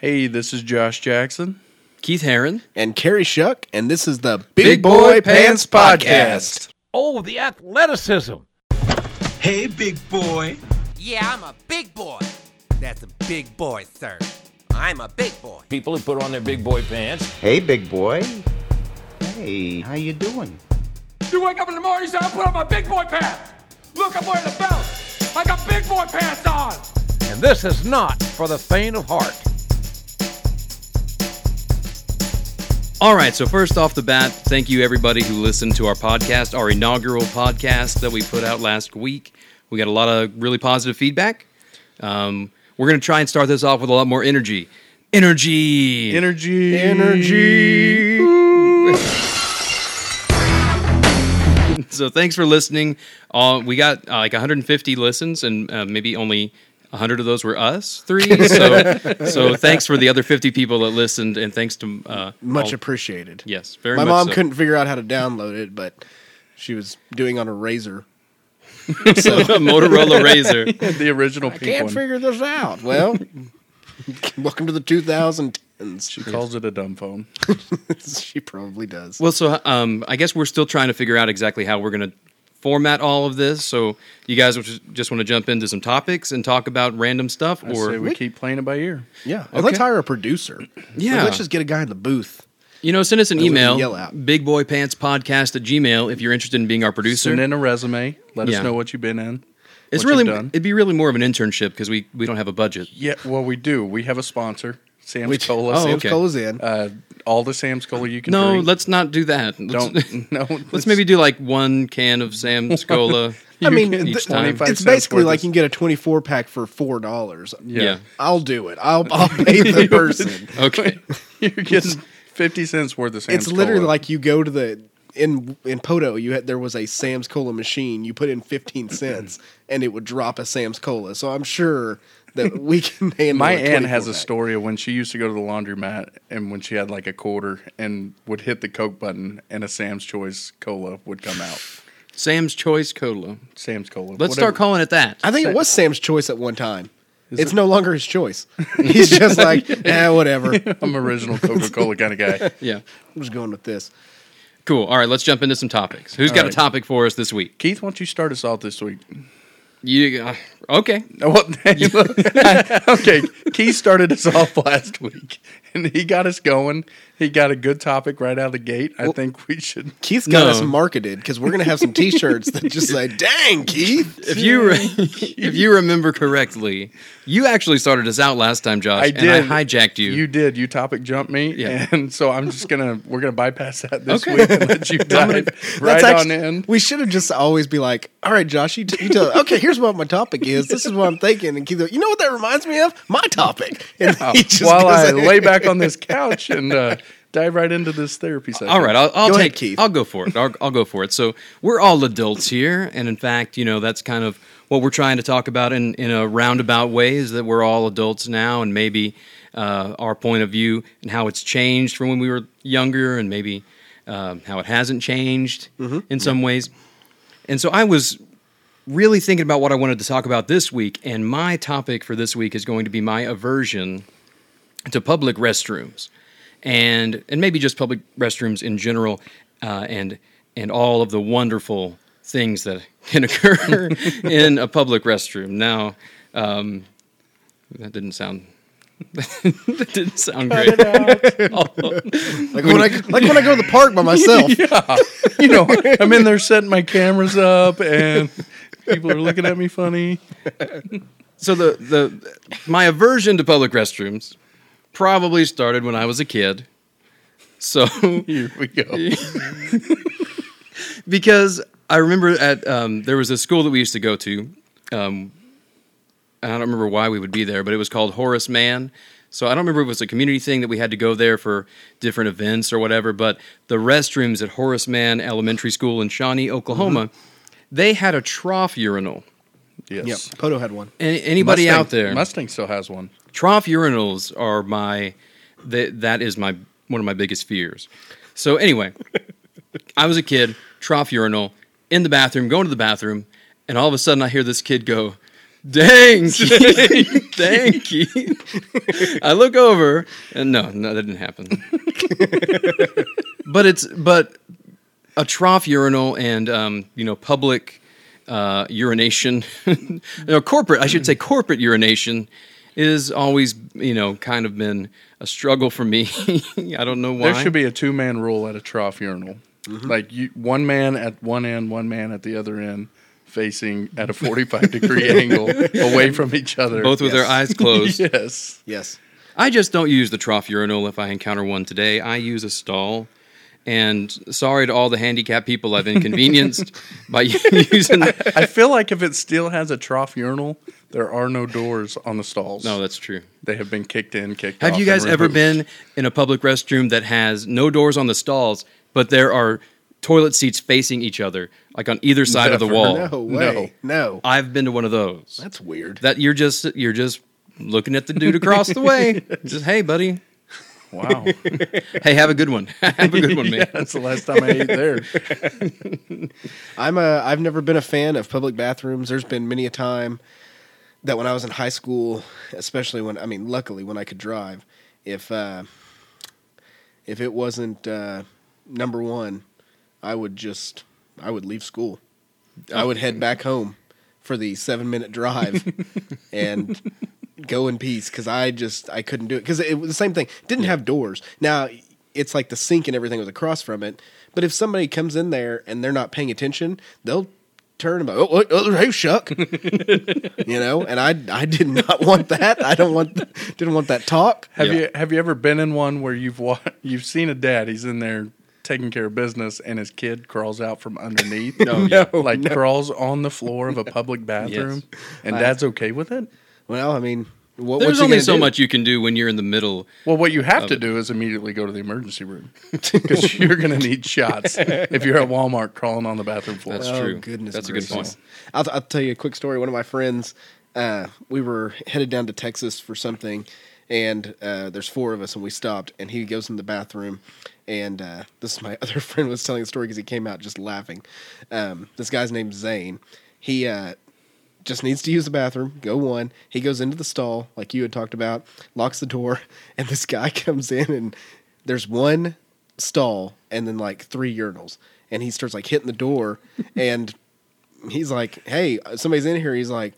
Hey, this is Josh Jackson. Keith Heron. and Carrie Shuck, and this is the Big Boy Pants Podcast. Oh, the athleticism. Hey, big boy. Yeah, I'm a big boy. That's a big boy, sir. I'm a big boy. People who put on their big boy pants. Hey, big boy. Hey, how you doing? You wake up in the morning, you say, I put on my big boy pants. Look, I'm wearing a belt. I got big boy pants on. And this is not for the faint of heart. All right, so first off the bat, thank you everybody who listened to our podcast, our inaugural podcast that we put out last week. We got a lot of really positive feedback. Um, we're going to try and start this off with a lot more energy. Energy. Energy. Energy. so thanks for listening. Uh, we got uh, like 150 listens, and uh, maybe only 100 of those were us three. So, so thanks for the other 50 people that listened, and thanks to uh, Much all- appreciated. Yes, very much. My mom so. couldn't figure out how to download it, but she was doing on a razor. So a Motorola RAZR. the original I pink can't one. figure this out. Well, welcome to the 2010s. She calls it a dumb phone. she probably does. Well, so um, I guess we're still trying to figure out exactly how we're going to format all of this. So you guys just, just want to jump into some topics and talk about random stuff, I or say we keep playing it by ear. yeah, and let's hire a producer. Yeah. Like, let's just get a guy in the booth. you know, send us an That's what we email, yell bigboypantspodcast at gmail if you're interested in being our producer. Send in a resume. Let Yeah. us know what you've been in. it's what really you've done. it'd be really more of an internship because we we don't have a budget. Yeah, well, we do. We have a sponsor, Sam's We- Cola. Oh, Sam's okay. Cola's in. Uh, all the Sam's Cola you can do. No, drink. let's not do that. Let's, don't. No, let's maybe do like one can of Sam's Cola. I mean, get th- 25 it's basically like you can get a 24 pack for four dollars. Yeah. yeah. I'll do it. I'll I'll pay the person. Okay. You're getting fifty cents worth of Sam's Cola. it's literally Cola. like you go to the in in Poto. You had there was a Sam's Cola machine. You put in 15 cents, and it would drop a Sam's Cola. So I'm sure that we can handle. My aunt has a story of when she used to go to the laundromat and when she had like a quarter and would hit the Coke button and a Sam's Choice Cola would come out. Sam's Choice Cola. Sam's Cola. Let's start calling it that. I think it was Sam's choice at one time. it's no longer his choice. He's just like, eh, whatever. I'm I'm original Coca Cola kind of guy. yeah. I'm just going with this. Cool. All right, let's jump into some topics. Who's got a topic for us this week? Keith, why don't you start us off this week? You uh, okay? Well, okay, Keith started us off last week, and he got us going. He got a good topic right out of the gate. I think we should. Keith's got No. us marketed because we're gonna have some T-shirts that just say, "Dang, Keith." If you re- if you remember correctly, you actually started us out last time, Josh. I And did. I hijacked you. You did. You topic jumped me, Yeah. and so I'm just gonna we're gonna bypass that this Okay. week and let you dive right That's on in. We should have just always be like, "All right, Josh, you, t- you tell." Okay, here's what my topic is. This is what I'm thinking. And Keith, goes, you know what that reminds me of? My topic. And he just While goes I ahead. lay back on this couch and uh, dive right into this therapy session. All right, I'll, I'll Go ahead, take. Keith. I'll go for it. I'll, I'll go for it. So we're all adults here, and in fact, you know, that's kind of what we're trying to talk about in in a roundabout way. Is that we're all adults now, and maybe uh, our point of view and how it's changed from when we were younger, and maybe um, how it hasn't changed in some ways. And so I was really thinking about what I wanted to talk about this week, and my topic for this week is going to be my aversion to public restrooms, and and maybe just public restrooms in general, uh, and and all of the wonderful things that can occur in a public restroom. Now, um, that didn't sound. that didn't sound great. like when I like when I go to the park by myself. you know, I'm in there setting my cameras up, and people are looking at me funny. So the the my aversion to public restrooms probably started when I was a kid. So Here we go. because I remember at um, there was a school that we used to go to. Um, I don't remember why we would be there, but it was called Horace Mann. So I don't remember if it was a community thing that we had to go there for different events or whatever. But the restrooms at Horace Mann Elementary School in Shawnee, Oklahoma, they had a trough urinal. Yes. Yep, Poto had one. Any, anybody Mustang- out there? Mustang still has one. Trough urinals are my that that is my one of my biggest fears. So anyway, I was a kid, trough urinal in the bathroom, going to the bathroom, and all of a sudden I hear this kid go, "Dang!" Keith." Thank you. I look over and no, no, that didn't happen. but it's but a trough urinal and um, you know public uh, urination, no corporate. I should say corporate urination is always you know kind of been a struggle for me. I don't know why. There should be a two man rule at a trough urinal. Mm-hmm. Like you, one man at one end, one man at the other end, facing at a 45 degree angle away from each other. both with their eyes closed. Yes. Yes. I just don't use the trough urinal if I encounter one today. I use a stall. And sorry to all the handicapped people I've inconvenienced by using. I feel like if it still has a trough urinal, there are no doors on the stalls. No, that's true. they have been kicked in, kicked out. Have off, you guys ever been in a public restroom that has no doors on the stalls, but there are toilet seats facing each other, like on either side of the wall? No way. No. I've been to one of those. That's weird. That you're just you're just looking at the dude across the way. Just hey, buddy. Wow. Hey, have a good one. have a good one, man. yeah, that's the last time I ate there. I'm a. I've never been a fan of public bathrooms. There's been many a time that when I was in high school, especially when I mean, luckily when I could drive, if uh, if it wasn't uh, number one, I would just I would leave school. I would head back home for the seven minute drive and go in peace because I just I couldn't do it because it was the same thing. Didn't have doors. Now it's like the sink and everything was across from it. But if somebody comes in there and they're not paying attention, they'll turn and go, oh, oh, hey, shuck, you know. And I I did not want that. I don't want didn't want that talk. Have Yeah. you have you ever been in one where you've wa- you've seen a dad? He's in there taking care of business, and his kid crawls out from underneath. No, yeah. like crawls on the floor of a public bathroom, and dad's okay with it. Well, I mean, what, There's what's only so do? much you can do when you're in the middle. Well, what you have to do is immediately go to the emergency room because you're going to need shots if you're at Walmart crawling on the bathroom floor. That's oh, true. Goodness That's a good point. I'll, I'll tell you a quick story. One of my friends, uh, we were headed down to Texas for something, and uh, there's four of us, and we stopped, and he goes in the bathroom, and uh, this is my other friend was telling the story because he came out just laughing. Um, this guy's named Zane. He uh, just needs to use the bathroom. Go one. He goes into the stall, like you had talked about, locks the door, and this guy comes in, and there's one stall and then like three urinals, and he starts like hitting the door, and he's like, "Hey, somebody's in here." He's like.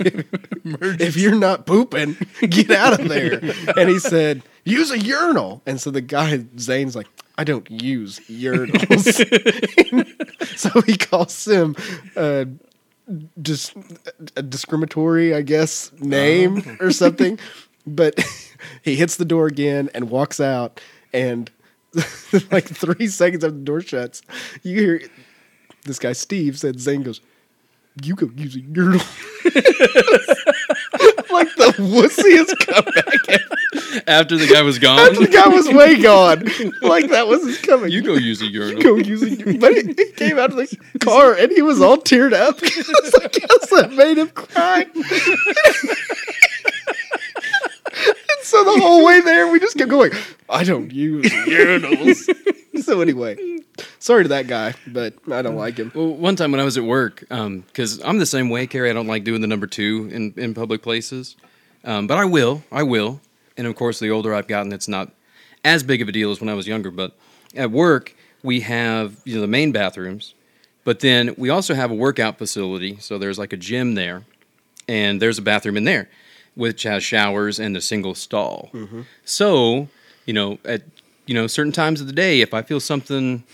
if you're not pooping, get out of there. And he said, use a urinal. And so the guy, Zane's like, I don't use urinals. so he calls him uh, dis- a discriminatory, I guess, name oh. or something. But he hits the door again and walks out. And like three seconds after the door shuts, you hear this guy, Steve, said, Zane goes, you go use a urinal. Like the wussiest comeback. After the guy was gone, After the guy was way gone. Like that was his coming. you go use a urinal. go use a urinal. But he, he came out of the car and he was all teared up. I guess that made him cry. so the whole way there, we just kept going. I don't use urinals. so anyway, sorry to that guy, but I don't like him. Well, one time when I was at work, because I'm the same way, Carrie. I don't like doing the number two in, in public places, um, but I will. I will. And of course, the older I've gotten, it's not as big of a deal as when I was younger. But at work, we have you know the main bathrooms, but then we also have a workout facility. So there's like a gym there, and there's a bathroom in there, which has showers and a single stall. Mm-hmm. So you know at you know certain times of the day, if I feel something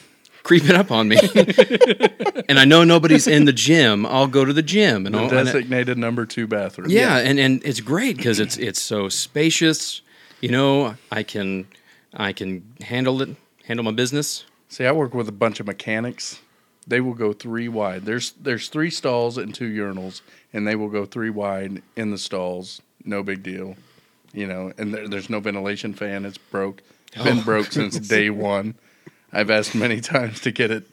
creeping up on me. and I know nobody's in the gym. I'll go to the gym and, The I'll, and I- designated number two bathroom. yeah, and and it's great because it's it's so spacious. You know, I can I can handle it, handle my business. See, I work with a bunch of mechanics. They will go three wide. There's there's three stalls and two urinals, and they will go three wide in the stalls. No big deal, you know. And there, there's no ventilation fan. It's broke. Been Oh. broke since day one. I've asked many times to get it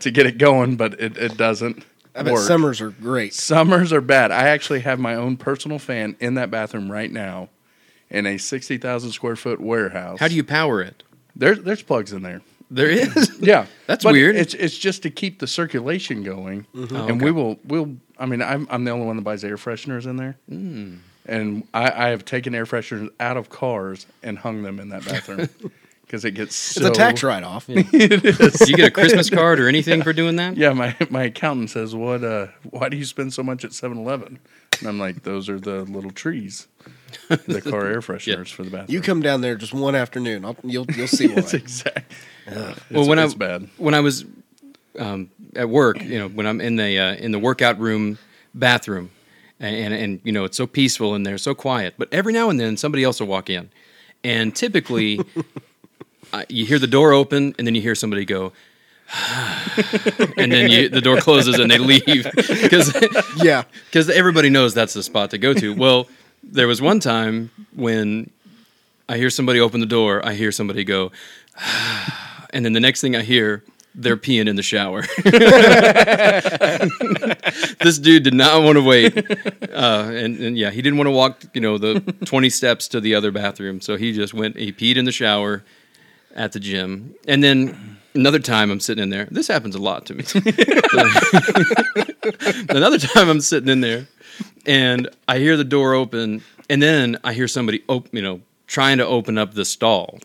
to get it going, but it, it doesn't. I bet work. summers are great. Summers are bad. I actually have my own personal fan in that bathroom right now, in a sixty thousand square foot warehouse. How do you power it? There's there's plugs in there. There is. Yeah, That's But weird. It's it's just to keep the circulation going, Oh, and we will we'll. I mean, I'm I'm the only one that buys air fresheners in there, hmm. And I, I have taken air fresheners out of cars and hung them in that bathroom because it gets so. It's a tax write off. Do you get a Christmas card or anything for doing that? Yeah, my my accountant says, "What? Uh, why do you spend so much at 7-Eleven? And I'm like, "Those are the little trees, the car air fresheners for the bathroom." You come down there just one afternoon. I'll, you'll you'll see why. it's exact. well, when I bad. when I was um, at work, you know, when I'm in the uh, in the workout room bathroom, and, and and you know it's so peaceful in there, so quiet. But every now and then somebody else will walk in, and typically uh, you hear the door open, and then you hear somebody go. and then you, the door closes and they leave because yeah. because everybody knows that's the spot to go to. Well, there was one time when I hear somebody open the door, I hear somebody go, and then the next thing I hear, they're peeing in the shower. this dude did not want to wait, uh, and, and yeah, he didn't want to walk, you know, the twenty steps to the other bathroom. So he just went. He peed in the shower at the gym, and then another time I'm sitting in there. This happens a lot to me. another time I'm sitting in there, and I hear the door open, and then I hear somebody, you know, trying to open up the stall,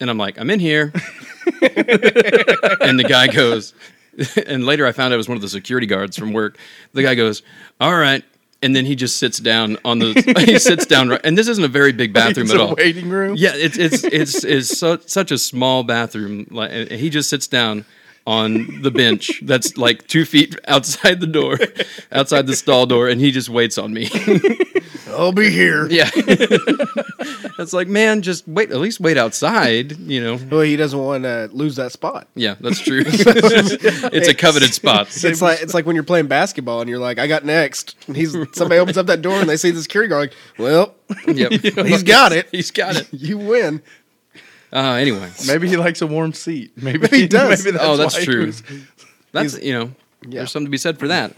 and I'm like, I'm in here, and the guy goes, and later I found out it was one of the security guards from work. The guy goes, "All right." And then he just sits down on the. He sits down, right, and this isn't a very big bathroom It's at a all. waiting room. Yeah, it's it's it's it's so, such a small bathroom. Like and he just sits down on the bench that's like two feet outside the door, outside the stall door, and he just waits on me. I'll be here. yeah, it's like man, just wait. At least wait outside. You know. Well, he doesn't want to lose that spot. Yeah, that's true. it's a coveted spot. It's like it's like when you're playing basketball and you're like, I got next. And he's somebody opens up that door and they see the security guard. Like, well, Yep, he's got it. he's got it. You win. Uh, anyway, Maybe he likes a warm seat. Maybe He does. Maybe Oh, that's why true. was- that's you know, Yeah. there's something to be said for that.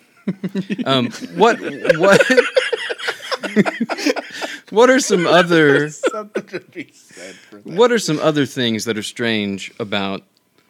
Um, what what what are some other Something to be said for that. what are some other things that are strange about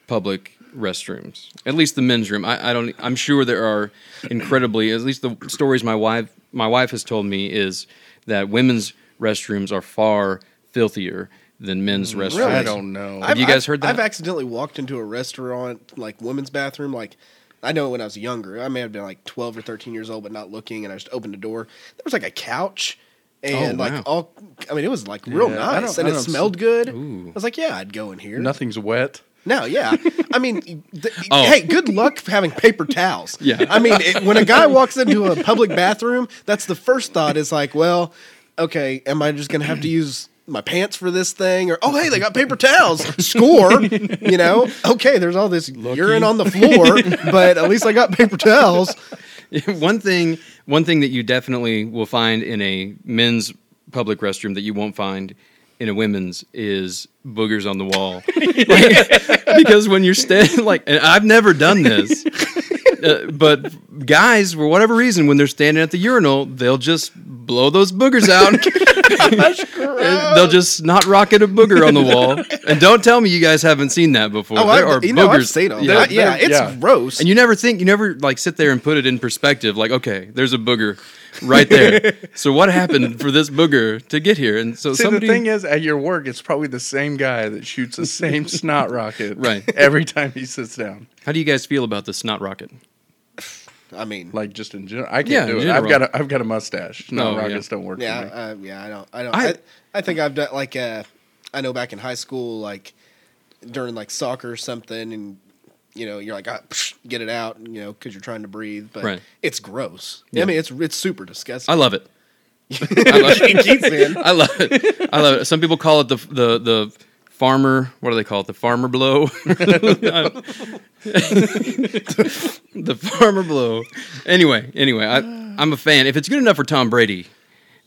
public restrooms? At least the men's room. I, I don't. I'm sure there are incredibly. At least the stories my wife my wife has told me is that women's restrooms are far filthier than men's restrooms. I don't know. Have you guys heard that? I've accidentally walked into a restaurant, like women's bathroom. Like, I know when I was younger, I may have been like 12 or 13 years old, but not looking, and I just opened the door. There was like a couch. Oh, and Oh, wow. like all, I mean, it was like real Yeah, nice, and it smelled good. Ooh. I was like, yeah, I'd go in here. Nothing's wet. No, yeah. I mean, Oh. hey, good luck having paper towels. Yeah. I mean, it, when a guy walks into a public bathroom, that's the first thought is like, well, okay, am I just going to have to use my pants for this thing? Or, oh, hey, they got paper towels. Score. You know? Okay, there's all this urine on the floor, but at least I got paper towels. one thing one thing that you definitely will find in a men's public restroom that you won't find in a women's is boogers on the wall Like, because when you're standing like and i've never done this uh, but guys for whatever reason when they're standing at the urinal they'll just blow those boogers out And they'll just not rocket a booger on the wall and don't tell me you guys haven't seen that before Oh, there I, are you know, I've boogers seen them. Yeah. Yeah, yeah, it's yeah. gross. And you never think, you never like sit there and put it in perspective. Like, okay, there's a booger right there. so what happened for this booger to get here? And so See, somebody, the thing is, at your work, it's probably the same guy that shoots the same snot rocket Right. every time he sits down. how do you guys feel about the snot rocket? I mean, Like just in general, I can't Yeah, do in it. I've got a, I've got a mustache. No, Oh, yeah. rockets don't work Yeah, for me. uh, yeah, I don't, I don't. I- I, I, think I've done like, uh, I know back in high school, like during like soccer or something, and you know, you're like, ah, psh, get it out, you know, because you're trying to breathe, but Right. it's gross. Yeah. I mean, it's it's super disgusting. I love it. I love it. I love it. I love it. Some people call it the the the farmer. What do they call it? The farmer blow. the farmer blow. Anyway, anyway, I, I'm a fan. If it's good enough for Tom Brady,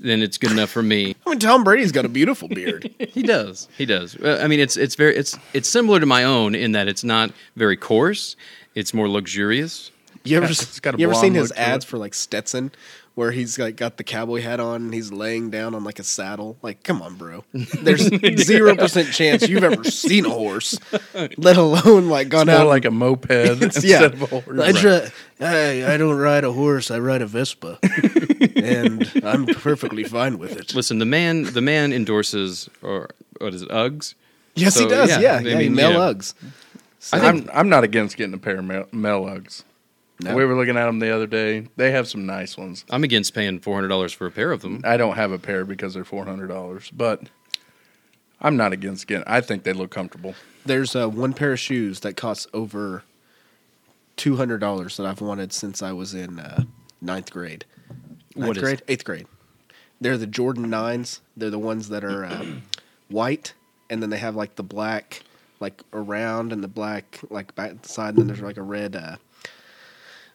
then it's good enough for me. I mean, Tom Brady's got a beautiful beard. He does. He does. Uh, I mean, it's it's very it's it's similar to my own in that it's not very coarse. It's more luxurious. You ever, It's got a you ever seen his look to it. ads for like Stetson, where he's like got the cowboy hat on and he's laying down on like a saddle? Like, come on, bro. There's zero percent chance you've ever seen a horse, let alone like gone More out like a moped instead yeah. of a horse. I, try, hey, I don't ride a horse. I ride a Vespa. And I'm perfectly fine with it. Listen, the man the man endorses or what is it, Uggs? Yes, So, he does. yeah, Yeah, I yeah. mean, male you know. Uggs. I am I'm not against getting a pair of male, male Uggs. No. We were looking at them the other day. They have some nice ones. I'm against paying four hundred dollars for a pair of them. I don't have a pair because they're four hundred dollars, but I'm not against getting. I think they look comfortable. There's uh, one pair of shoes that costs over two hundred dollars that I've wanted since I was in uh, ninth grade. Ninth What is grade? Eighth grade. They're the Jordan nines. They're the ones that are um, white, and then they have like the black, like around, and the black like back side, and then there's like a red, uh,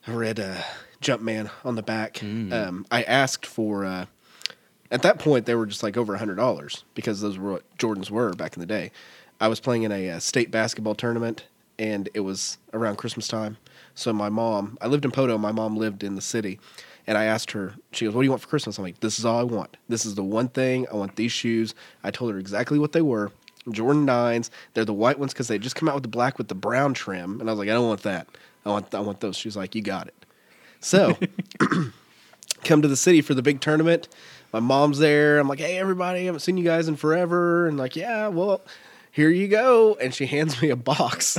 a red uh, Jumpman on the back. Um, I asked for. Uh, at that point, they were just like over a hundred dollars because those were what Jordans were back in the day. I was playing in a, uh state basketball tournament, and it was around Christmas time. So my mom, I lived in Poto. My mom lived in the city, and I asked her. She goes, "What do you want for Christmas?" I'm like, "This is all I want. This is the one thing I want. These shoes." I told her exactly what they were. Jordan nines. They're the white ones because they just come out with the black with the brown trim. And I was like, "I don't want that. I want I want those." She was like, "You got it." So come to the city for the big tournament. My mom's there. I'm like, hey, everybody, I haven't seen you guys in forever. And like, yeah, well, here you go. And she hands me a box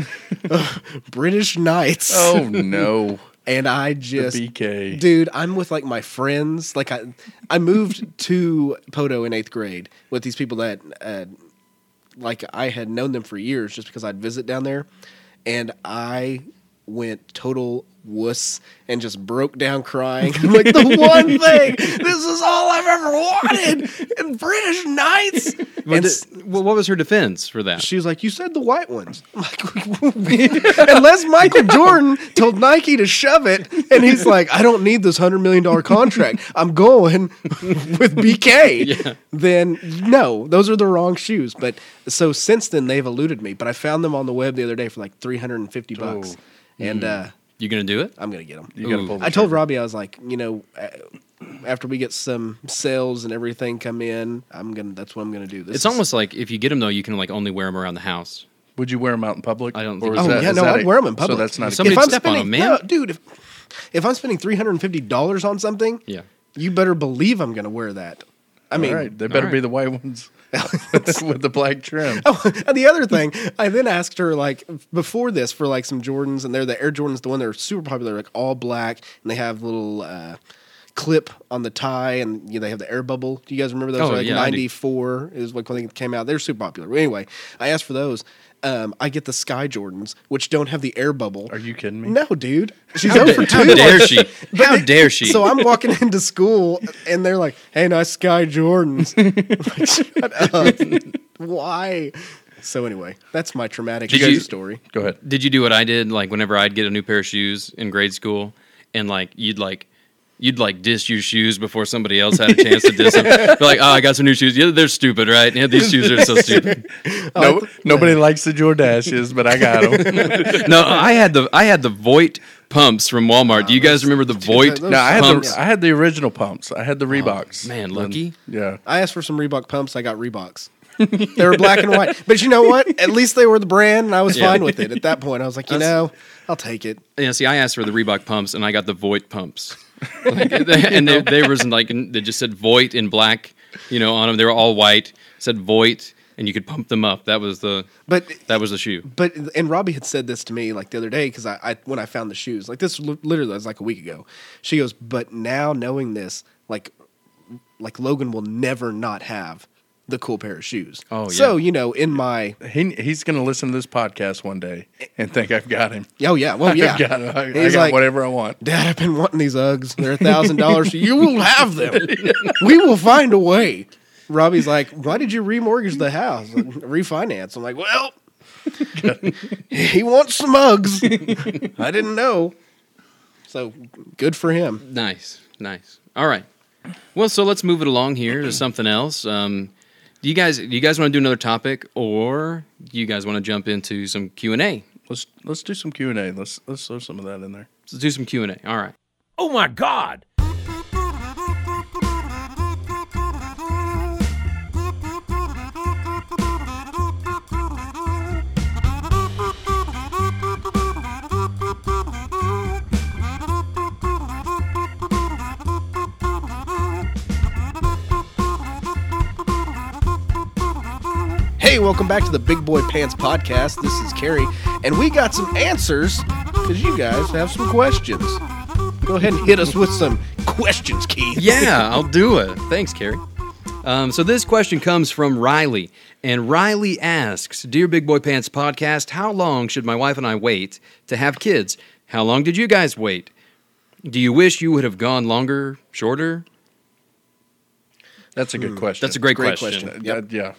of British Knights. Oh no, And I the just, BK. dude, I'm with like my friends. Like, I, I moved to Poto in eighth grade with these people that, uh, like, I had known them for years just because I'd visit down there. And I went total wuss and just broke down crying. I'm like, the one thing, this is all I've ever wanted in British Knights. What, And did- well, what was her defense for that? she was like, "You said the white ones." I'm like, Unless Michael Jordan told Nike to shove it, and he's like, "I don't need this hundred million dollar contract. I'm going with BK." Then no, those are the wrong shoes. But so since then they've eluded me. But I found them on the web the other day for like three hundred and fifty bucks, Oh. And uh, you gonna do it? I'm gonna get them. You gotta Ooh. pull. The I told trigger. Robbie I was like, you know. Uh, after we get some sales and everything come in, I'm gonna. That's what I'm gonna do. This It's is- almost like if you get them though, you can like only wear them around the house. Would you wear them out in public? I don't Or think is. Oh that- yeah, is no, I'd a- wear them in public. So that's not. a Somebody if I'm step on spending, 'em, man. no, dude. If, if I'm spending three hundred and fifty dollars on something, Yeah. you better believe I'm going to wear that. I mean, right, they better all be the white ones with the black trim. Oh, and the other thing, I then asked her like before this for like some Jordans, and they're the Air Jordans, the one that are super popular, like all black, and they have little uh, clip on the tie, and you know, they have the air bubble. Do you guys remember those? Oh, like yeah, ninety four is like when they came out. They're super popular. Anyway, I asked for those. Um, I get the Sky Jordans, which don't have the air bubble. Are you kidding me? No, dude. She's How, over da- how two. dare she? But How they- dare she? So I'm walking into school and they're like, "Hey, nice Sky Jordans." I'm like, Shut up. Why? So anyway, that's my traumatic Did shoe you- story. Go ahead. Did you do what I did? Like whenever I'd get a new pair of shoes in grade school, and like you'd like you'd like diss your shoes before somebody else had a chance to diss them. Be like, oh, I got some new shoes. Yeah, they're stupid, right? Yeah, these shoes are so stupid. No, oh, nobody likes the Jordaches, but I got them. No, I had the I had the Voight pumps from Walmart. Do you guys remember the Voight no, I had pumps? the I had the original pumps. I had the oh, Reeboks. man, And- lucky. Yeah. I asked for some Reebok pumps. I got Reeboks. they were black and white. But you know what? At least they were the brand, and I was Yeah. fine with it. At that point, I was like, you know, I'll take it. Yeah, see, I asked for the Reebok pumps, and I got the Voight pumps. Like, and they, they was like they just said Voight in black, you know, on them. They were all white. Said Voight, and you could pump them up. That was the But that was the shoe. But and Robbie had said this to me like the other day because I, I when I found the shoes like this li- literally was like a week ago. She goes, but now knowing this, like like Logan will never not have the cool pair of shoes. Oh, yeah. So you know, in my He he's gonna listen to this podcast one day and think I've got him. oh yeah, well yeah, I've got, I, I got like, whatever I want. Dad, I've been wanting these Uggs. They're a thousand dollars. You will have them. we will find a way. Robbie's like, why did you remortgage the house? Like, Refinance. I'm like, well, he wants some Uggs. I didn't know. So good for him. Nice, nice. All right. Well, so let's move it along here to something else. Um, do you guys do you guys want to do another topic, or do you guys want to jump into some Q and A? Let's let's do some Q and A. Let's let's throw some of that in there. Let's do some Q and A. All right. Oh my God! Hey, welcome back to the Big Boy Pants podcast. This is Carrie, and we got some answers because you guys have some questions. Go ahead and hit us with some questions, Keith. Yeah, I'll do it. Thanks, Carrie. Um, so this question comes from Riley, and Riley asks, "Dear Big Boy Pants podcast, how long should my wife and I wait to have kids? How long did you guys wait? Do you wish you would have gone longer, shorter? That's a good question. That's a great, Great question. question. Yep. yeah.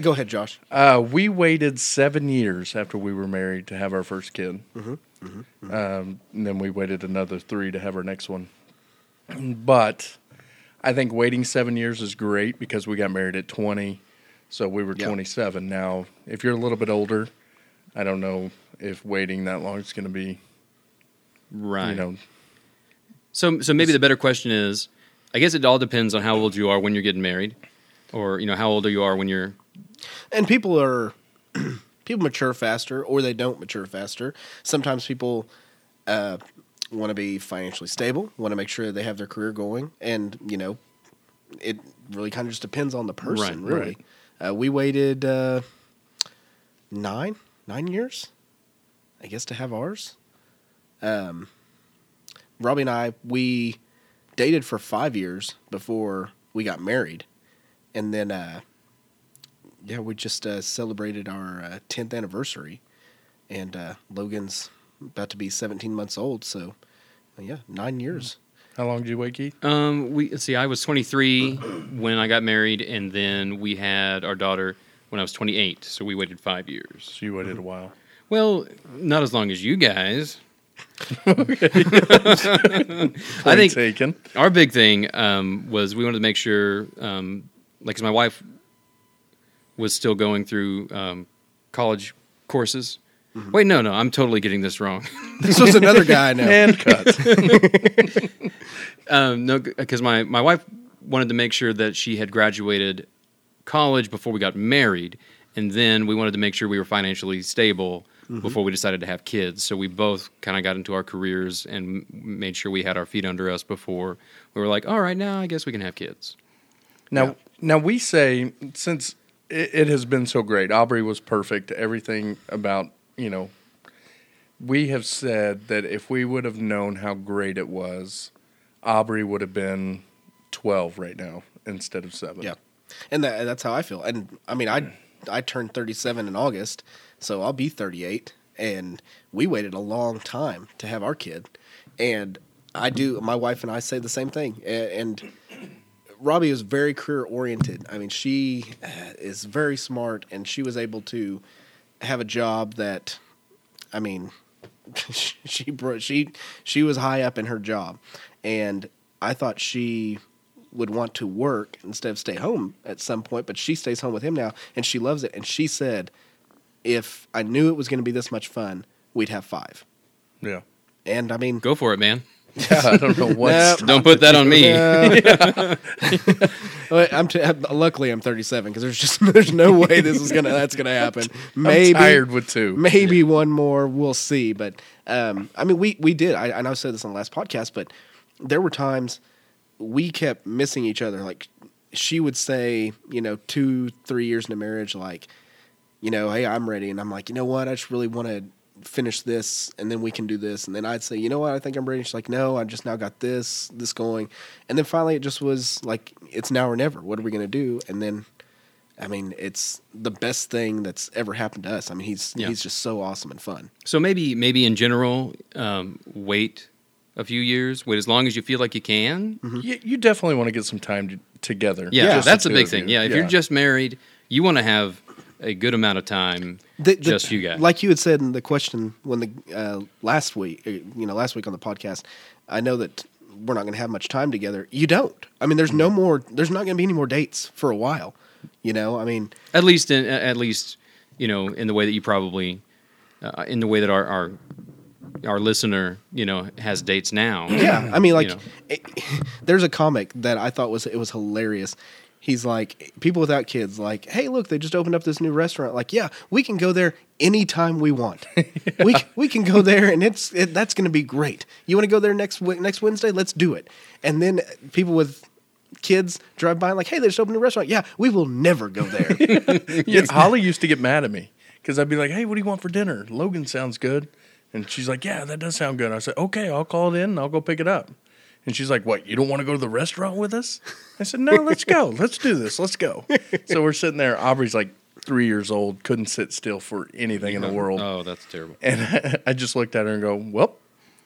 Go ahead, Josh. Uh, we waited seven years after we were married to have our first kid. Mm-hmm. Um, and then we waited another three to have our next one. But I think waiting seven years is great because we got married at 20. So we were Yeah. 27. Now, if you're a little bit older, I don't know if waiting that long is going to be, Right. you know, So, so maybe the better question is, I guess it all depends on how old you are when you're getting married, or you know how old are you are when you're. And people are people mature faster, or they don't mature faster. Sometimes people uh, want to be financially stable, want to make sure they have their career going, and you know, it really kind of just depends on the person. Right, really, Uh, we waited uh, nine nine years, I guess, to have ours. Um, Robbie and I we dated for five years before we got married, and then. Uh, yeah, we just uh, celebrated our uh, 10th anniversary, and uh, Logan's about to be 17 months old. So, uh, yeah, nine years. how long did you wait, Keith? Um, we see. I was 23 when I got married, and then we had our daughter when I was 28. So we waited five years. So you waited a while. Well, not as long as you guys. I think taken. our big thing um, was we wanted to make sure, um, like, 'cause my wife was still going through um, college courses. Wait, no, no, I'm totally getting this wrong. This was another guy now. And cut. um, no, because my my wife wanted to make sure that she had graduated college before we got married, and then we wanted to make sure we were financially stable before we decided to have kids. So we both kind of got into our careers and made sure we had our feet under us before we were like, all right, now I guess we can have kids. Now, now we say since it, it has been so great, Aubrey was perfect. Everything about you know, we have said that if we would have known how great it was, Aubrey would have been twelve right now instead of seven. Yeah, and that, that's how I feel. And I mean, I I turned 37 in August, so I'll be 38. And we waited a long time to have our kid, and I do. My wife and I say the same thing. A- And Robbie is very career oriented. I mean, she uh, is very smart, and she was able to have a job that, I mean, she bro- she she was high up in her job, and I thought she would want to work instead of stay home at some point, but she stays home with him now, and she loves it. And she said, if I knew it was going to be this much fun, we'd have five. yeah. And I mean, Go for it, man. I don't know what's Don't put that on me. Well, I'm t- luckily I'm 37 because there's just there's no way this is gonna that's gonna happen. Maybe I'm tired with two. maybe one more. We'll see. But um, I mean, we we did. I, I know I said this on the last podcast, but there were times we kept missing each other. Like she would say, you know, two three years into marriage, like, you know, hey, I'm ready, and I'm like, you know what, I just really want to finish this, and then we can do this, and then I'd say, you know what, I think I'm ready. She's like, no, I just now got this this going, and then finally it just was like, it's now or never. What are we gonna do? And then. I mean, it's the best thing that's ever happened to us. I mean, he's Yeah. he's just so awesome and fun. So maybe maybe in general, um, wait a few years. Wait as long as you feel like you can. You, you definitely want to get some time to, together. Yeah, Just the that's a big thing. you. Yeah, if you're just married, you want to have a good amount of time. The- the- just you guys. Like you had said in the question when the uh, last week, uh, you know, last week on the podcast, I know that we're not going to have much time together. You don't. I mean, there's no Mm-hmm. more. There's not going to be any more dates for a while. You know, I mean, at least in at least you know in the way that you probably uh, in the way that our our our listener you know has dates now. yeah. I mean, like, know. it, there's a comic that I thought was it was hilarious. He's like, people without kids, like, hey, look, they just opened up this new restaurant. Like, yeah, we can go there anytime we want. We we can go there, and it's it, that's going to be great. You want to go there next next Wednesday? Let's do it. And then people with kids drive by and like, hey, they just opened a restaurant. Yeah, we will never go there. Yeah, Holly used to get mad at me because I'd be like, "Hey, what do you want for dinner? Logan sounds good," and she's like, "Yeah, that does sound good." I said, "Okay, I'll call it in and I'll go pick it up." And she's like, "What? You don't want to go to the restaurant with us?" I said, "No, let's go. Let's do this. Let's go." So we're sitting there. Aubrey's like three years old, couldn't sit still for anything in the world, Oh, that's terrible. and I just looked at her and go, "Well,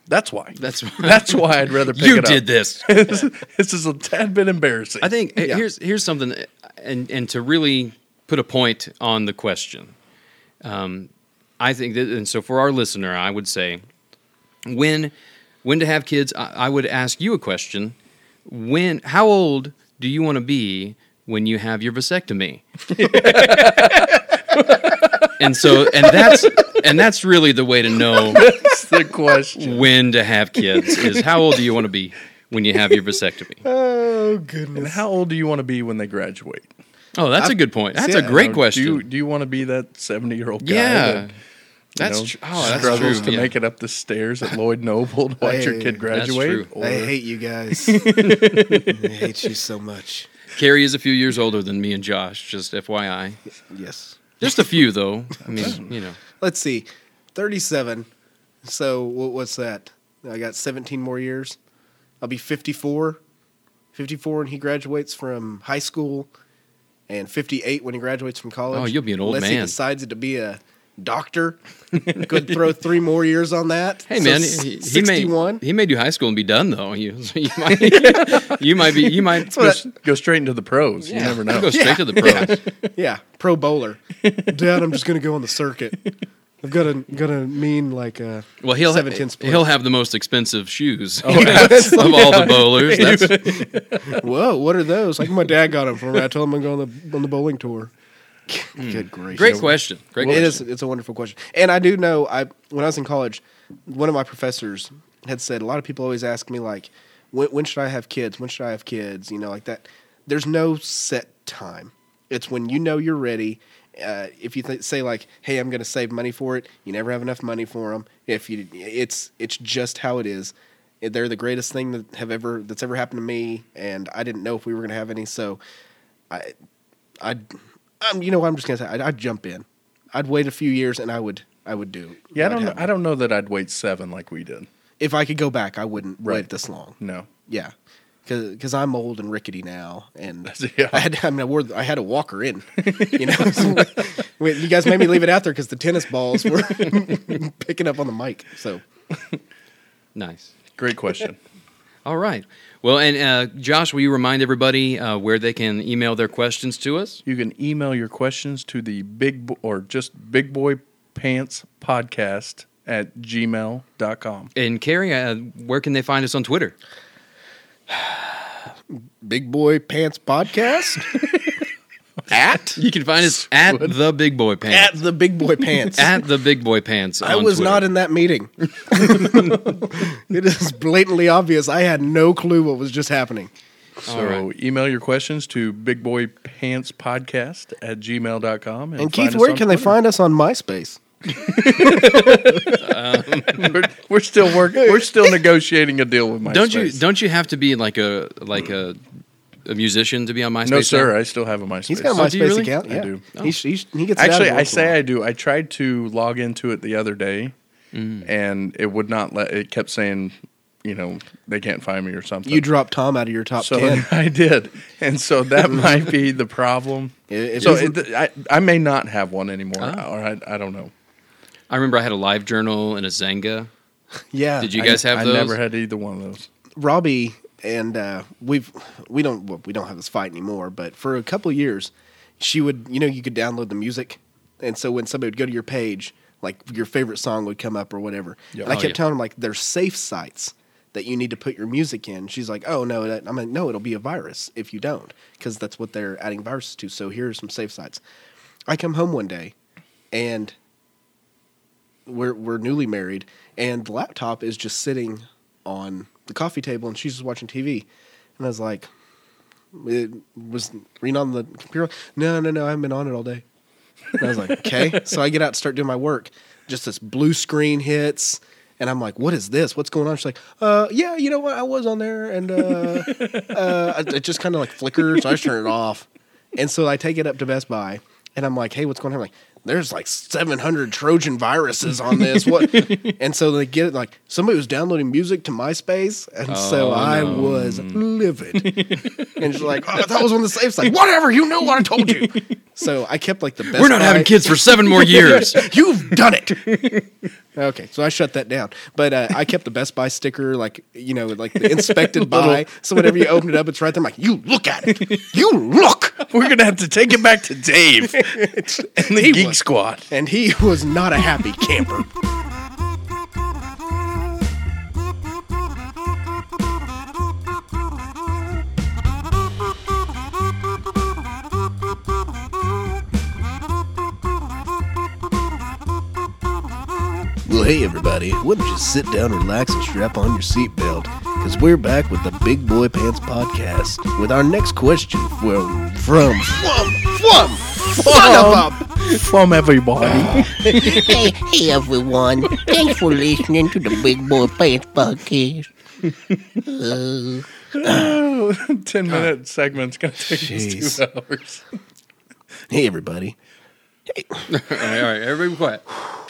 that's why. That's why. that's why I'd rather pick you it up." did this. this is a tad bit embarrassing. I think uh, here's here's something, and and to really put a point on the question, um, I think that, and so for our listener, I would say, when when to have kids, I, I would ask you a question: When, how old do you want to be when you have your vasectomy? and so, and that's and that's really the way to know that's the question. when to have kids is how old do you want to be when you have your vasectomy? oh goodness. And how old do you want to be when they graduate? Oh, that's a good point. That's a great question. Do you, do you want to be that seventy-year-old guy? yeah, that, you that's know, tr- oh, that's struggles true. to yeah. make it up the stairs at Lloyd Noble to watch your Hey, kid that's graduate. true. Or, I hate you guys. I hate you so much. Carrie is a few years older than me and Josh. Just FYI, Yes. just a few though. I mean, you know, Let's see. 37. So what's that? I got 17 more years. I'll be 54. 54 when he graduates from high school, and 58 when he graduates from college. Oh, you'll be an old Unless he man. decides to be a doctor. Could throw three more years on that. hey So man, s- he, he may 61. he may do high school and be done though. You, so you might you might be you might go, s- go straight into the pros. You never know. go straight to the pros. Yeah, pro bowler. Dad, I'm just gonna go on the circuit. I've got a got a mean like uh Well, he'll seven have, ten he'll have the most expensive shoes Oh, of all the bowlers. That's, Whoa, what are those? Like my dad got them for me. I told him I'm going on the on the bowling tour. Good gracious! Great question. Great It question. is. It's a wonderful question, and I do know. I when I was in college, one of my professors had said a lot of people always ask me like, when, when should I have kids? When should I have kids? You know, like that. There's no set time. It's when you know you're ready. Uh, if you th- say like, "Hey, I'm going to save money for it," you never have enough money for them. If you, it's it's just how it is. They're the greatest thing that have ever that's ever happened to me, and I didn't know if we were going to have any. So, I, I'd, um, you know, what I'm just gonna say, I'd, I'd jump in. I'd wait a few years, and I would, I would do. yeah, I I'd don't. Know, have- I don't know that I'd wait seven like we did. If I could go back, I wouldn't Right. wait this long. No. Yeah, because I'm old and rickety now, and Yeah. I had, I mean, I, wore, I had a walker in. You know, So, wait, you guys made me leave it out there because the tennis balls were picking up on the mic. So nice. Great question. All right. Well, and uh, Josh, will you remind everybody uh, where they can email their questions to us? You can email your questions to the big Bo- or just big boy pants podcast at gmail.com. And Carrie, uh, where can they find us on Twitter? Big Boy Pants Podcast at You can find us at the Big Boy pants at the Big Boy Pants. At the Big Boy Pants. I on was Twitter. not in that meeting. it is blatantly obvious. I had no clue what was just happening. So right. email your questions to big boy pants podcast at gmail.com. And, And Keith, where on can they find us on MySpace? we're, we're still working. We're still negotiating a deal with MySpace. Don't you don't you have to be like a like a, a musician to be on MySpace? No, now? sir. I still have a MySpace. He's got a Oh, MySpace do really? account. I Yeah, do. Oh. He, he, he gets Actually, I once in a say. I do. I tried to log into it the other day, mm. and it would not let. It kept saying, you know, they can't find me or something. You dropped Tom out of your top so ten. I did, and so that might be the problem. It- it so it, I, I may not have one anymore, Oh. or I, I don't know. I remember I had a live journal and a Xanga. Yeah. Did you guys have I never had either one of those. Robbie and uh, we've we don't well, we don't have this fight anymore, but for a couple of years, she would you know you could download the music, and so when somebody would go to your page, like your favorite song would come up or whatever. Yeah. And I Oh, kept yeah. telling them like there's safe sites that you need to put your music in. She's like, oh no, that, I'm like no, it'll be a virus if you don't, because that's what they're adding viruses to. So here are some safe sites. I come home one day, and we're we're newly married, and the laptop is just sitting on the coffee table, and she's just watching TV, and I was like, it was reading on the computer. No, no, no, I haven't been on it all day. And I was like, okay. so I get out and start doing my work. Just this blue screen hits, And I'm like, what is this? What's going on? She's like, uh, yeah, you know what? I was on there and uh, uh, it just kind of like flickered. So I just turn it off. And so I take it up to Best Buy and I'm like, hey, what's going on? I'm like, there's like 700 Trojan viruses on this. What? and so they get it like somebody was downloading music to MySpace. And so I was livid. and she's like, oh, that was on the safe side. Whatever, you know what I told you. So I kept like the best. We're not Buy- having kids for seven more years. You've done it. okay, so I shut that down. But uh, I kept the Best Buy sticker, like you know, like the inspected by. So whenever you open it up, it's right there. I'm like, you look at it. You look. We're gonna have to take it back to Dave and the He Geek Squad. And he was not a happy camper. Well, hey everybody, why don't you sit down, relax, and strap on your seatbelt? Because we're back with the Big Boy Pants Podcast with our next question from from from from son of a From everybody. hey, hey everyone. Thanks for listening to the Big Boy Pants Podcast. Uh, Ten minute segment's gonna take us Jeez. two hours. Hey everybody. all right, all right, everybody be quiet.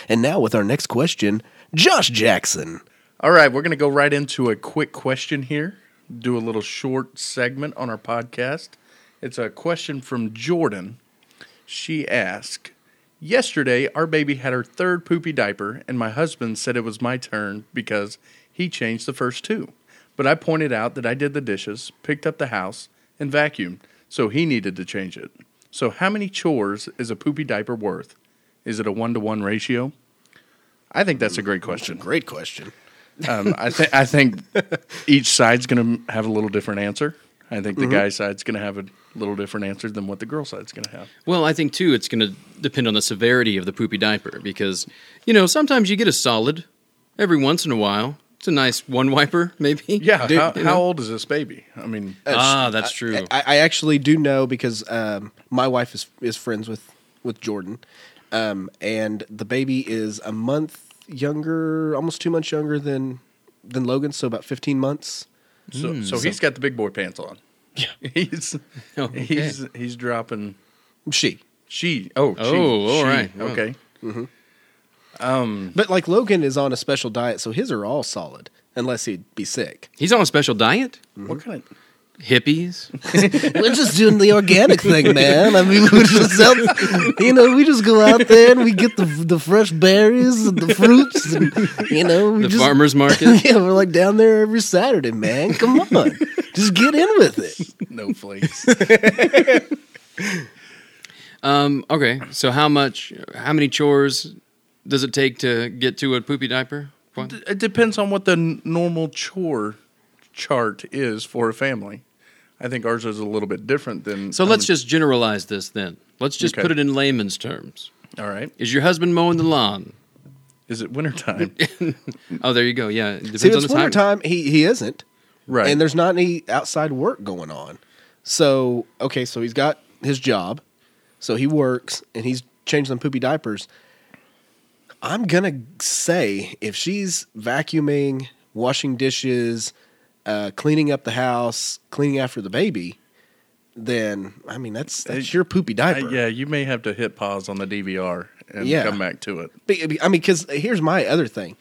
And now with our next question, Josh Jackson. All right, we're gonna go right into a quick question here. Do a little short segment on our podcast. It's a question from Jordan. She asked, Yesterday, our baby had her third poopy diaper, and my husband said it was my turn because he changed the first two. But I pointed out that I did the dishes, picked up the house, and vacuumed, so he needed to change it. So, how many chores is a poopy diaper worth? Is it a one to one ratio? I think that's a great question. Great question. Um, I think I think each side's going to have a little different answer. I think the guy side's going to have a little different answer than what the girl side's going to have. Well, I think too, it's going to depend on the severity of the poopy diaper because you know sometimes you get a solid every once in a while. It's a nice one wiper, maybe. Yeah, Dude, how, you how old is this baby? I mean, Ah, that's true. I, I actually do know because um, my wife is is friends with with Jordan, um, and the baby is a month younger, almost two months younger than than Logan, so about fifteen months. Hmm, so, so he's got the big boy pants on. Yeah, he's Okay. he's he's dropping She, she. Oh, she, Oh, all she. right. Oh. Okay, mm-hmm. um, but like Logan is on a special diet, so his are all solid unless he'd be sick. He's on a special diet. what kind of? Hippies. We're just doing the organic thing, man. I mean, we just out, you know, we just go out there and we get the the fresh berries and the fruits, and you know, we The just, farmers market. yeah, we're like down there every Saturday, man. Come on, just get in with it. No flakes. Um, okay, so how much? How many chores does it take to get to a poopy diaper? What? it depends on what the n- normal chore chart is for a family. I think ours is a little bit different than. So let's um, just generalize this then. Let's just Okay. put it in layman's terms. All right. Is your husband mowing the lawn? Is it wintertime? Oh, there you go. Yeah, it depends See, on it's the time. wintertime. He he isn't, right. and there's not any outside work going on. So okay, so he's got his job, so he works and he's changing them poopy diapers. I'm gonna say if she's vacuuming, washing dishes, uh, cleaning up the house, cleaning after the baby, then I mean that's that's your poopy Uh, diaper. yeah, you may have to hit pause on the DVR and Yeah. come back to it. Be- be- I mean, because here's my other thing.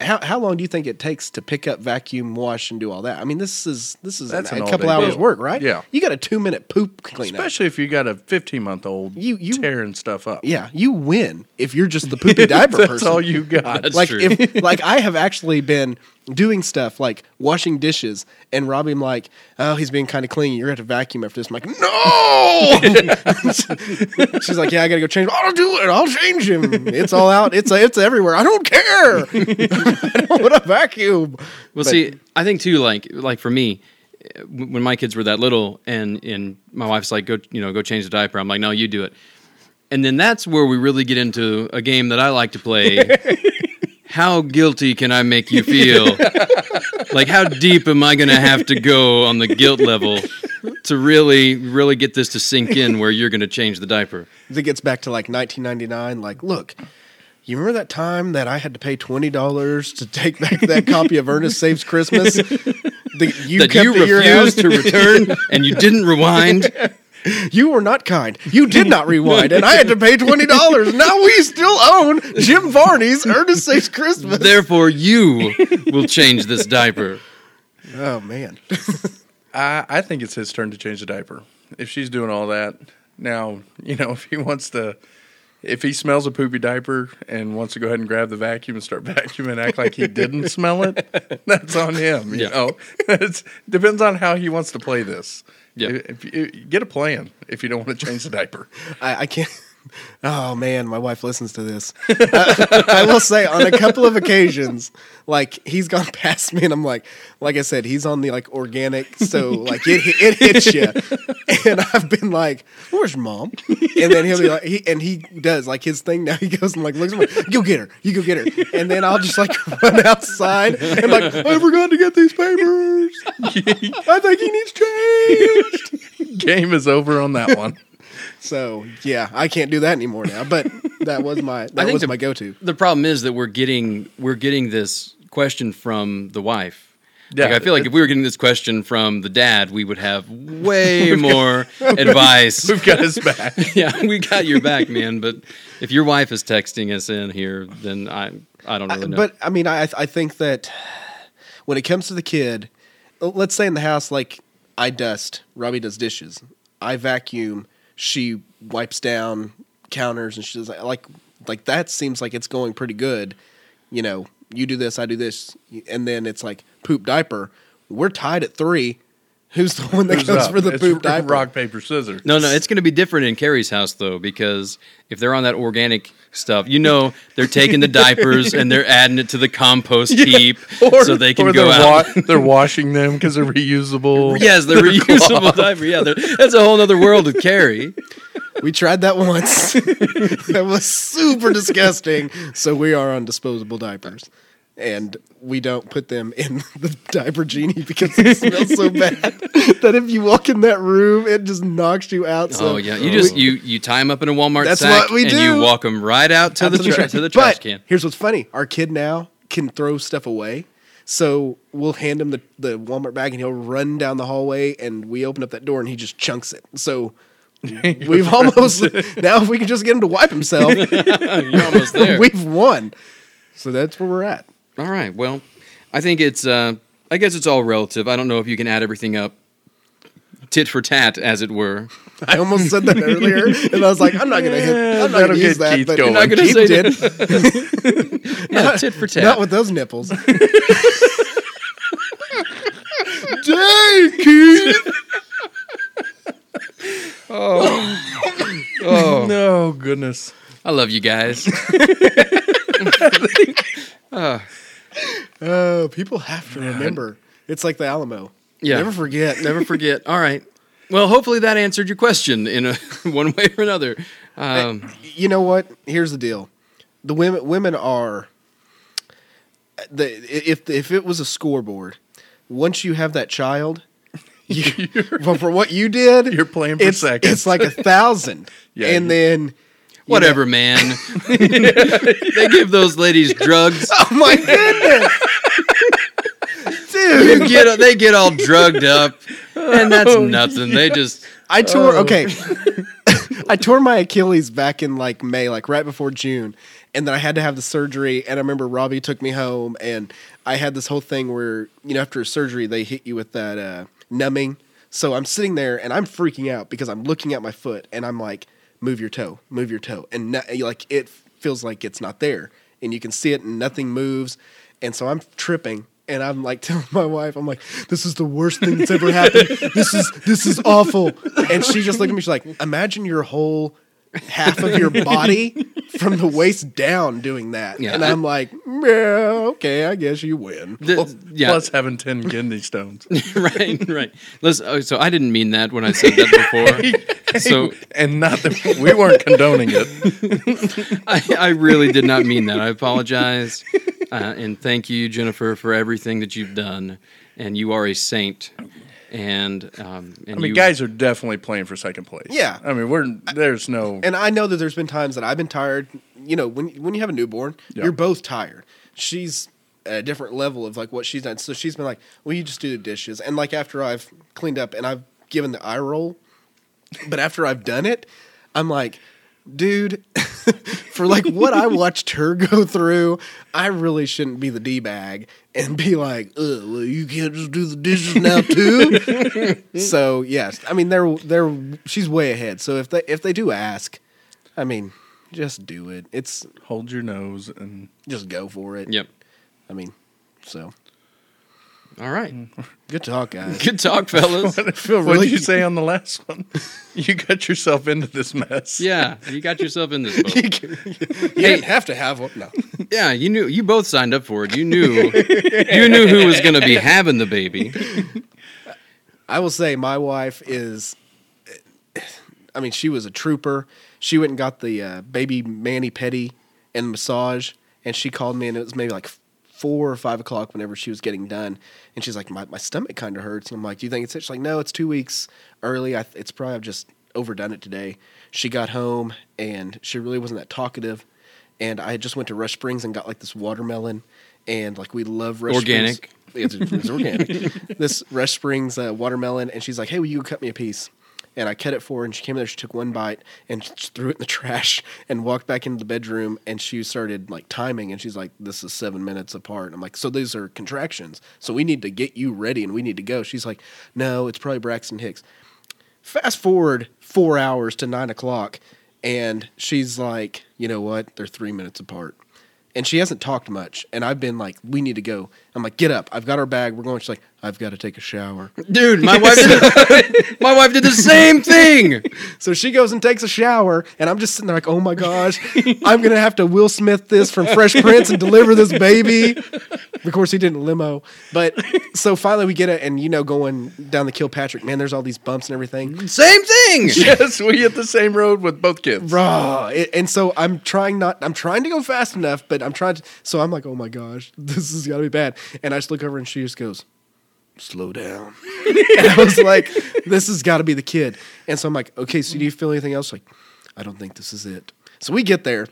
How how long do you think it takes to pick up, vacuum, wash, and do all that? I mean, this is this is That's a, an a couple hours deal. work, right? Yeah. you got a two minute poop cleanup. Especially if you got a 15 month old You- you- tearing stuff up. Yeah, you win if you're just the poopy diaper That's person. all you got. That's like true. if like I have actually been doing stuff like washing dishes and Robbie, I'm like, oh, he's being kind of clingy. You're gonna have to vacuum after this. I'm like, no. She's like, yeah, I gotta go change. I'll do it. I'll change him. It's all out. It's it's everywhere. I don't care. I don't want to vacuum. Well, But- see, I think too, like like for me, when my kids were that little, and and my wife's like, go, you know, go change the diaper. I'm like, no, you do it. And then that's where we really get into a game that I like to play. how guilty can I make you feel? like, how deep am I going to have to go on the guilt level to really, really get this to sink in where you're going to change the diaper? It gets back to like 1999. Like, look, You remember that time that I had to pay twenty dollars to take back that copy of Ernest Saves Christmas? that you that kept you at your house? refused to return and you didn't rewind. You were not kind. You did not rewind, and I had to pay twenty dollars. Now we still own Jim Varney's Ernest Saves Christmas. Therefore, you will change this diaper. Oh man, I, I think it's his turn to change the diaper. If she's doing all that, now, you know, if he wants to, if he smells a poopy diaper and wants to go ahead and grab the vacuum and start vacuuming and act like he didn't smell it, that's on him. You Yeah. know, it depends on how he wants to play this. Yeah. If, if you, get a plan if you don't want to change the diaper. I, I can't. Oh man, my wife listens to this. I, I will say on a couple of occasions, like he's gone past me, and I'm like, like I said, he's on the like organic, so like it it hits you, and I've been like, "Where's mom?" And then he'll be like, he and he does like his thing now. He goes and like looks at me, "Go get her, you go get her," and then I'll just like run outside and like, "I forgot to get these papers. I think he needs changed." Game is over on that one. So yeah, I can't do that anymore now. But that was my that think was the- my go-to. The problem is that we're getting we're getting this question from the wife. Yeah. like, I feel like if we were getting this question from the dad, we would have way more advice. We've got his back. yeah, we got your back, man. But if your wife is texting us in here, then I I don't really uh, know. But I mean, I I think that when it comes to the kid, let's say in the house, like I dust, Robbie does dishes, I vacuum, she wipes down counters, and she's like, like like that seems like it's going pretty good. You know, you do this, I do this, and then it's like poop diaper. We're tied at three. Who's the one that Who's goes up? for the It's poop diaper? Rock, paper, scissors. No, no, it's going to be different in Carrie's house though, because if they're on that organic stuff, you know, they're taking the diapers and they're adding it to the compost heap so they can go they're out. wa- they're washing them because they're reusable. yes, they're reusable diaper. Yeah, they're, that's a whole other world with Carrie. We tried that once. that was super disgusting. So we are on disposable diapers. And we don't put them in the diaper genie because it smells so bad that if you walk in that room, it just knocks you out. So oh yeah, you just you you tie them up in a Walmart That's sack what we and do. you walk them right out to out the to tra- trash. to the trash But can. Here's what's funny: our kid now can throw stuff away. So we'll hand him the, the Walmart bag, and he'll run down the hallway, and we open up that door, and he just chunks it. So we've almost now if we can just get him to wipe himself, You're almost there. we've won. So that's where we're at. All right. Well, I think it's. Uh, I guess it's all relative. I don't know if you can add everything up, tit for tat, as it were. I almost said that earlier, and I was like, I'm not gonna hit. I'm not gonna use get that. Keith but going. You're not gonna Keith say did. Yeah, tit for tat. Not with those nipples. Dang, Keith. oh. oh, No goodness. I love you guys. Oh, people have to remember. It's like the Alamo. Yeah. Never forget. Never forget. All right. Well, hopefully that answered your question in a, one way or another. Um, you know what? Here's the deal: the women women are the if if it was a scoreboard, once you have that child, you, well, for what you did, You're playing for it's, seconds. It's like a thousand, Yeah, and then whatever, know- man. they give those ladies drugs. oh my goodness, dude! get they get all drugged up, and that's nothing. They just I tore Oh. okay. I tore my Achilles back in like May, like right before June, and then I had to have the surgery. And I remember Robbie took me home, and I had this whole thing where you know after a surgery they hit you with that uh, numbing. So I'm sitting there and I'm freaking out because I'm looking at my foot and I'm like, move your toe, move your toe, and no, like it feels like it's not there, and you can see it and nothing moves, and so I'm tripping. And I'm like telling my wife, I'm like, this is the worst thing that's ever happened. This is this is awful. And she just looked at me, she's like, imagine your whole half of your body from the waist down doing that. Yeah, and I- I'm like, yeah, okay, I guess you win. the, yeah. Plus having 10 kidney stones. right, right. Listen, oh, so I didn't mean that when I said that before. So and not that we weren't condoning it. I, I really did not mean that. I apologize, uh, and thank you, Jennifer, for everything that you've done. And you are a saint. And um, and I mean, you, guys are definitely playing for second place. Yeah. I mean, we're there's no. And I know that there's been times that I've been tired, you know when when you have a newborn, Yeah. you're both tired. She's at a different level of like what she's done. So she's been like, "Well, you just do the dishes." And like after I've cleaned up and I've given the eye roll, but after I've done it, I'm like, dude, for like what I watched her go through, I really shouldn't be the d bag and be like, Ugh, well, you can't just do the dishes now too. so yes, I mean they're they're she's way ahead. So if they if they do ask, I mean, just do it. It's Hold your nose and just go for it. Yep. I mean, so All right. good talk, guys. Good talk, fellas. feel what really did you say on the last one? you got yourself into this mess. yeah, you got yourself in this boat. You didn't have to have one. No. Yeah, you knew. You both signed up for it. You knew. you knew who was going to be having the baby. I will say my wife is. I mean, she was a trooper. She went and got the uh, baby mani pedi and massage, and she called me, and it was maybe like four or five o'clock whenever she was getting done, and she's like, "My my stomach kind of hurts," and I'm like, "Do you think it's it?" She's like, "No, it's two weeks early. I, it's probably I've just overdone it today." She got home, and she really wasn't that talkative, and I just went to Rush Springs and got like this watermelon, and like we love Rush Organic. Springs. It's, it's organic. this Rush Springs uh, watermelon, and she's like, "Hey, will you cut me a piece?" And I cut it for her, and she came in there. She took one bite and threw it in the trash, and walked back into the bedroom. And she started like timing, and she's like, "This is seven minutes apart." And I'm like, "So these are contractions. So we need to get you ready, and we need to go." She's like, "No, it's probably Braxton Hicks." Fast forward four hours to nine o'clock, and she's like, "You know what? They're three minutes apart." And she hasn't talked much. And I've been like, "We need to go." I'm like, "Get up! I've got our bag. We're going." She's like, "I've got to take a shower." Dude, my wife did. my wife did the same thing. So she goes and takes a shower, and I'm just sitting there like, "Oh my gosh, I'm gonna have to Will Smith this from Fresh Prince and deliver this baby." Of course, he didn't limo, but so finally we get it, and you know, going down the Kilpatrick, man, there's all these bumps and everything. Same thing. yes, we hit the same road with both kids. Raw. And so I'm trying not. I'm trying to go fast enough, but I'm trying to. So I'm like, oh my gosh, this has got to be bad. And I just look over, and she just goes, "Slow down." and I was like, this has got to be the kid. And so I'm like, okay. So do you feel anything else? Like, I don't think this is it. So we get there.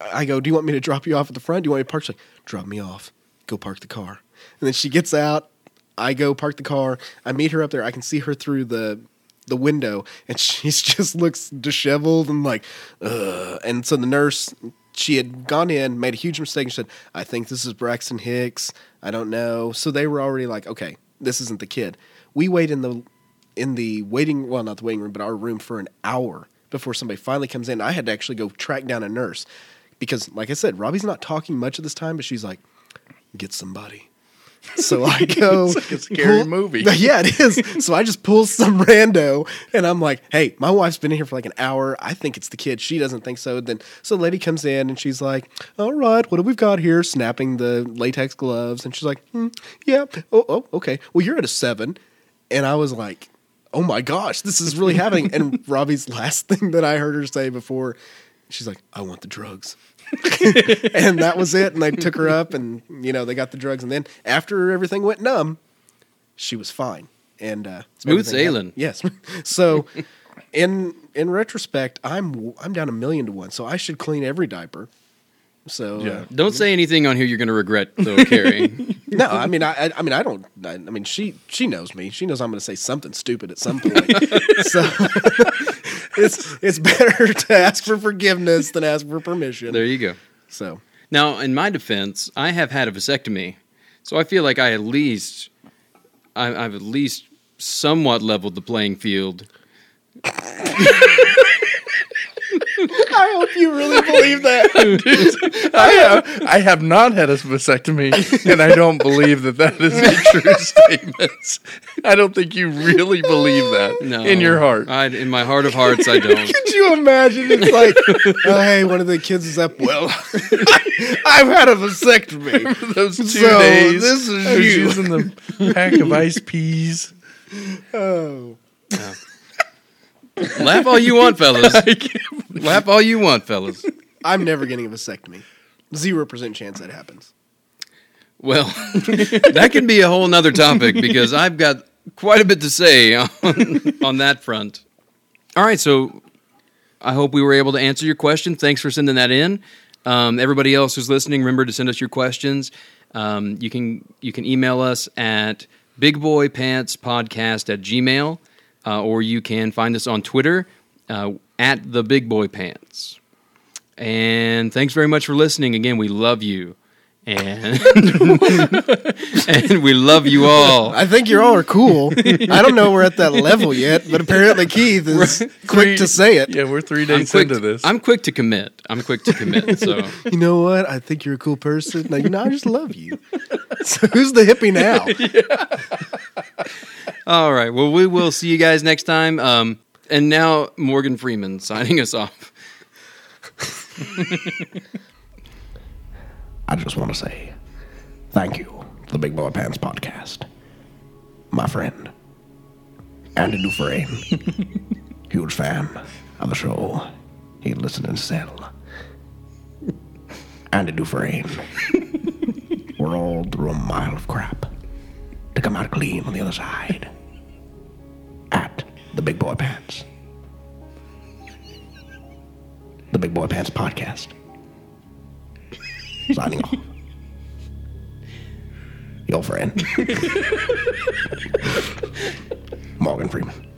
I- go, do you want me to drop you off at the front? Do you want me to park? She's like, drop me off. Go park the car. And then she gets out. I go park the car. I meet her up there. I can see her through the the window, and she just looks disheveled and like, Ugh. and so the nurse. She had gone in, made a huge mistake, and said, "I think this is Braxton Hicks. I don't know." So they were already like, "Okay, this isn't the kid." We wait in the in the waiting, well, not the waiting room, but our room for an hour before somebody finally comes in. I had to actually go track down a nurse because, like I said, Robbie's not talking much at this time, but she's like, "Get somebody." So I go. It's like a scary pull- movie. Yeah, it is. So I just pull some rando, and I'm like, "Hey, my wife's been in here for like an hour. I think it's the kid. She doesn't think so." Then so the lady comes in, and she's like, "All right, what have we got here?" Snapping the latex gloves, and she's like, hmm, "Yeah, oh, oh, okay. Well, you're at a seven. and I was like, "Oh my gosh, this is really happening." and Robbie's last thing that I heard her say before, she's like, "I want the drugs." and that was it. And they took her up, and you know they got the drugs. And then after everything went numb, she was fine. And uh, Smooth sailing. Yes. So, in in retrospect, I'm I'm down a million to one. So I should clean every diaper. So Yeah. uh, Don't say anything on here you're going to regret, though, Carrie. no, I mean I I- I mean I don't. I, I mean she she knows me. She knows I'm going to say something stupid at some point. so it's it's better to ask for forgiveness than ask for permission. there you go. So Now, in my defense, I have had a vasectomy, so I feel like I at least, I, I've at least somewhat leveled the playing field. I hope you really believe that. I have, I have not had a vasectomy, and I don't believe that that is a true statement. I don't think you really believe that No, in your heart. I, in my heart of hearts, I don't. Could you imagine? It's like, oh, hey, one of the kids is up. Well, I've had a vasectomy. Those two So, days, this is I you. using the pack of ice peas. Oh, Laugh all you want, fellas. Laugh all you want, fellas. I'm never getting a vasectomy. Zero percent chance that happens. Well, that can be a whole nother topic because I've got quite a bit to say on, on that front. All right, so I hope we were able to answer your question. Thanks for sending that in. Um, everybody else who's listening, remember to send us your questions. Um, you can you can email us at bigboypantspodcast at gmail, uh, or you can find us on Twitter uh, at the Big Boy Pants. And thanks very much for listening. Again, we love you. And, and we love you all. I think you all are cool. I don't know we're at that level yet, but apparently Keith is quick to say it. Yeah, we're three I'm days quick, into this. I'm quick to commit. I'm quick to commit. So You know what? I think you're a cool person. Like, no, I just love you. So who's the hippie now? All right. Well, we will see you guys next time. Um, and now Morgan Freeman signing us off. I just want to say thank you to the Big Boy Pants podcast. My friend, Andy Dufresne, huge fan of the show. He listened and cell. Andy Dufresne, we're all through a mile of crap to come out clean on the other side. At the Big Boy Pants. The Big Boy Pants podcast. Signing off. Your friend. Morgan Freeman.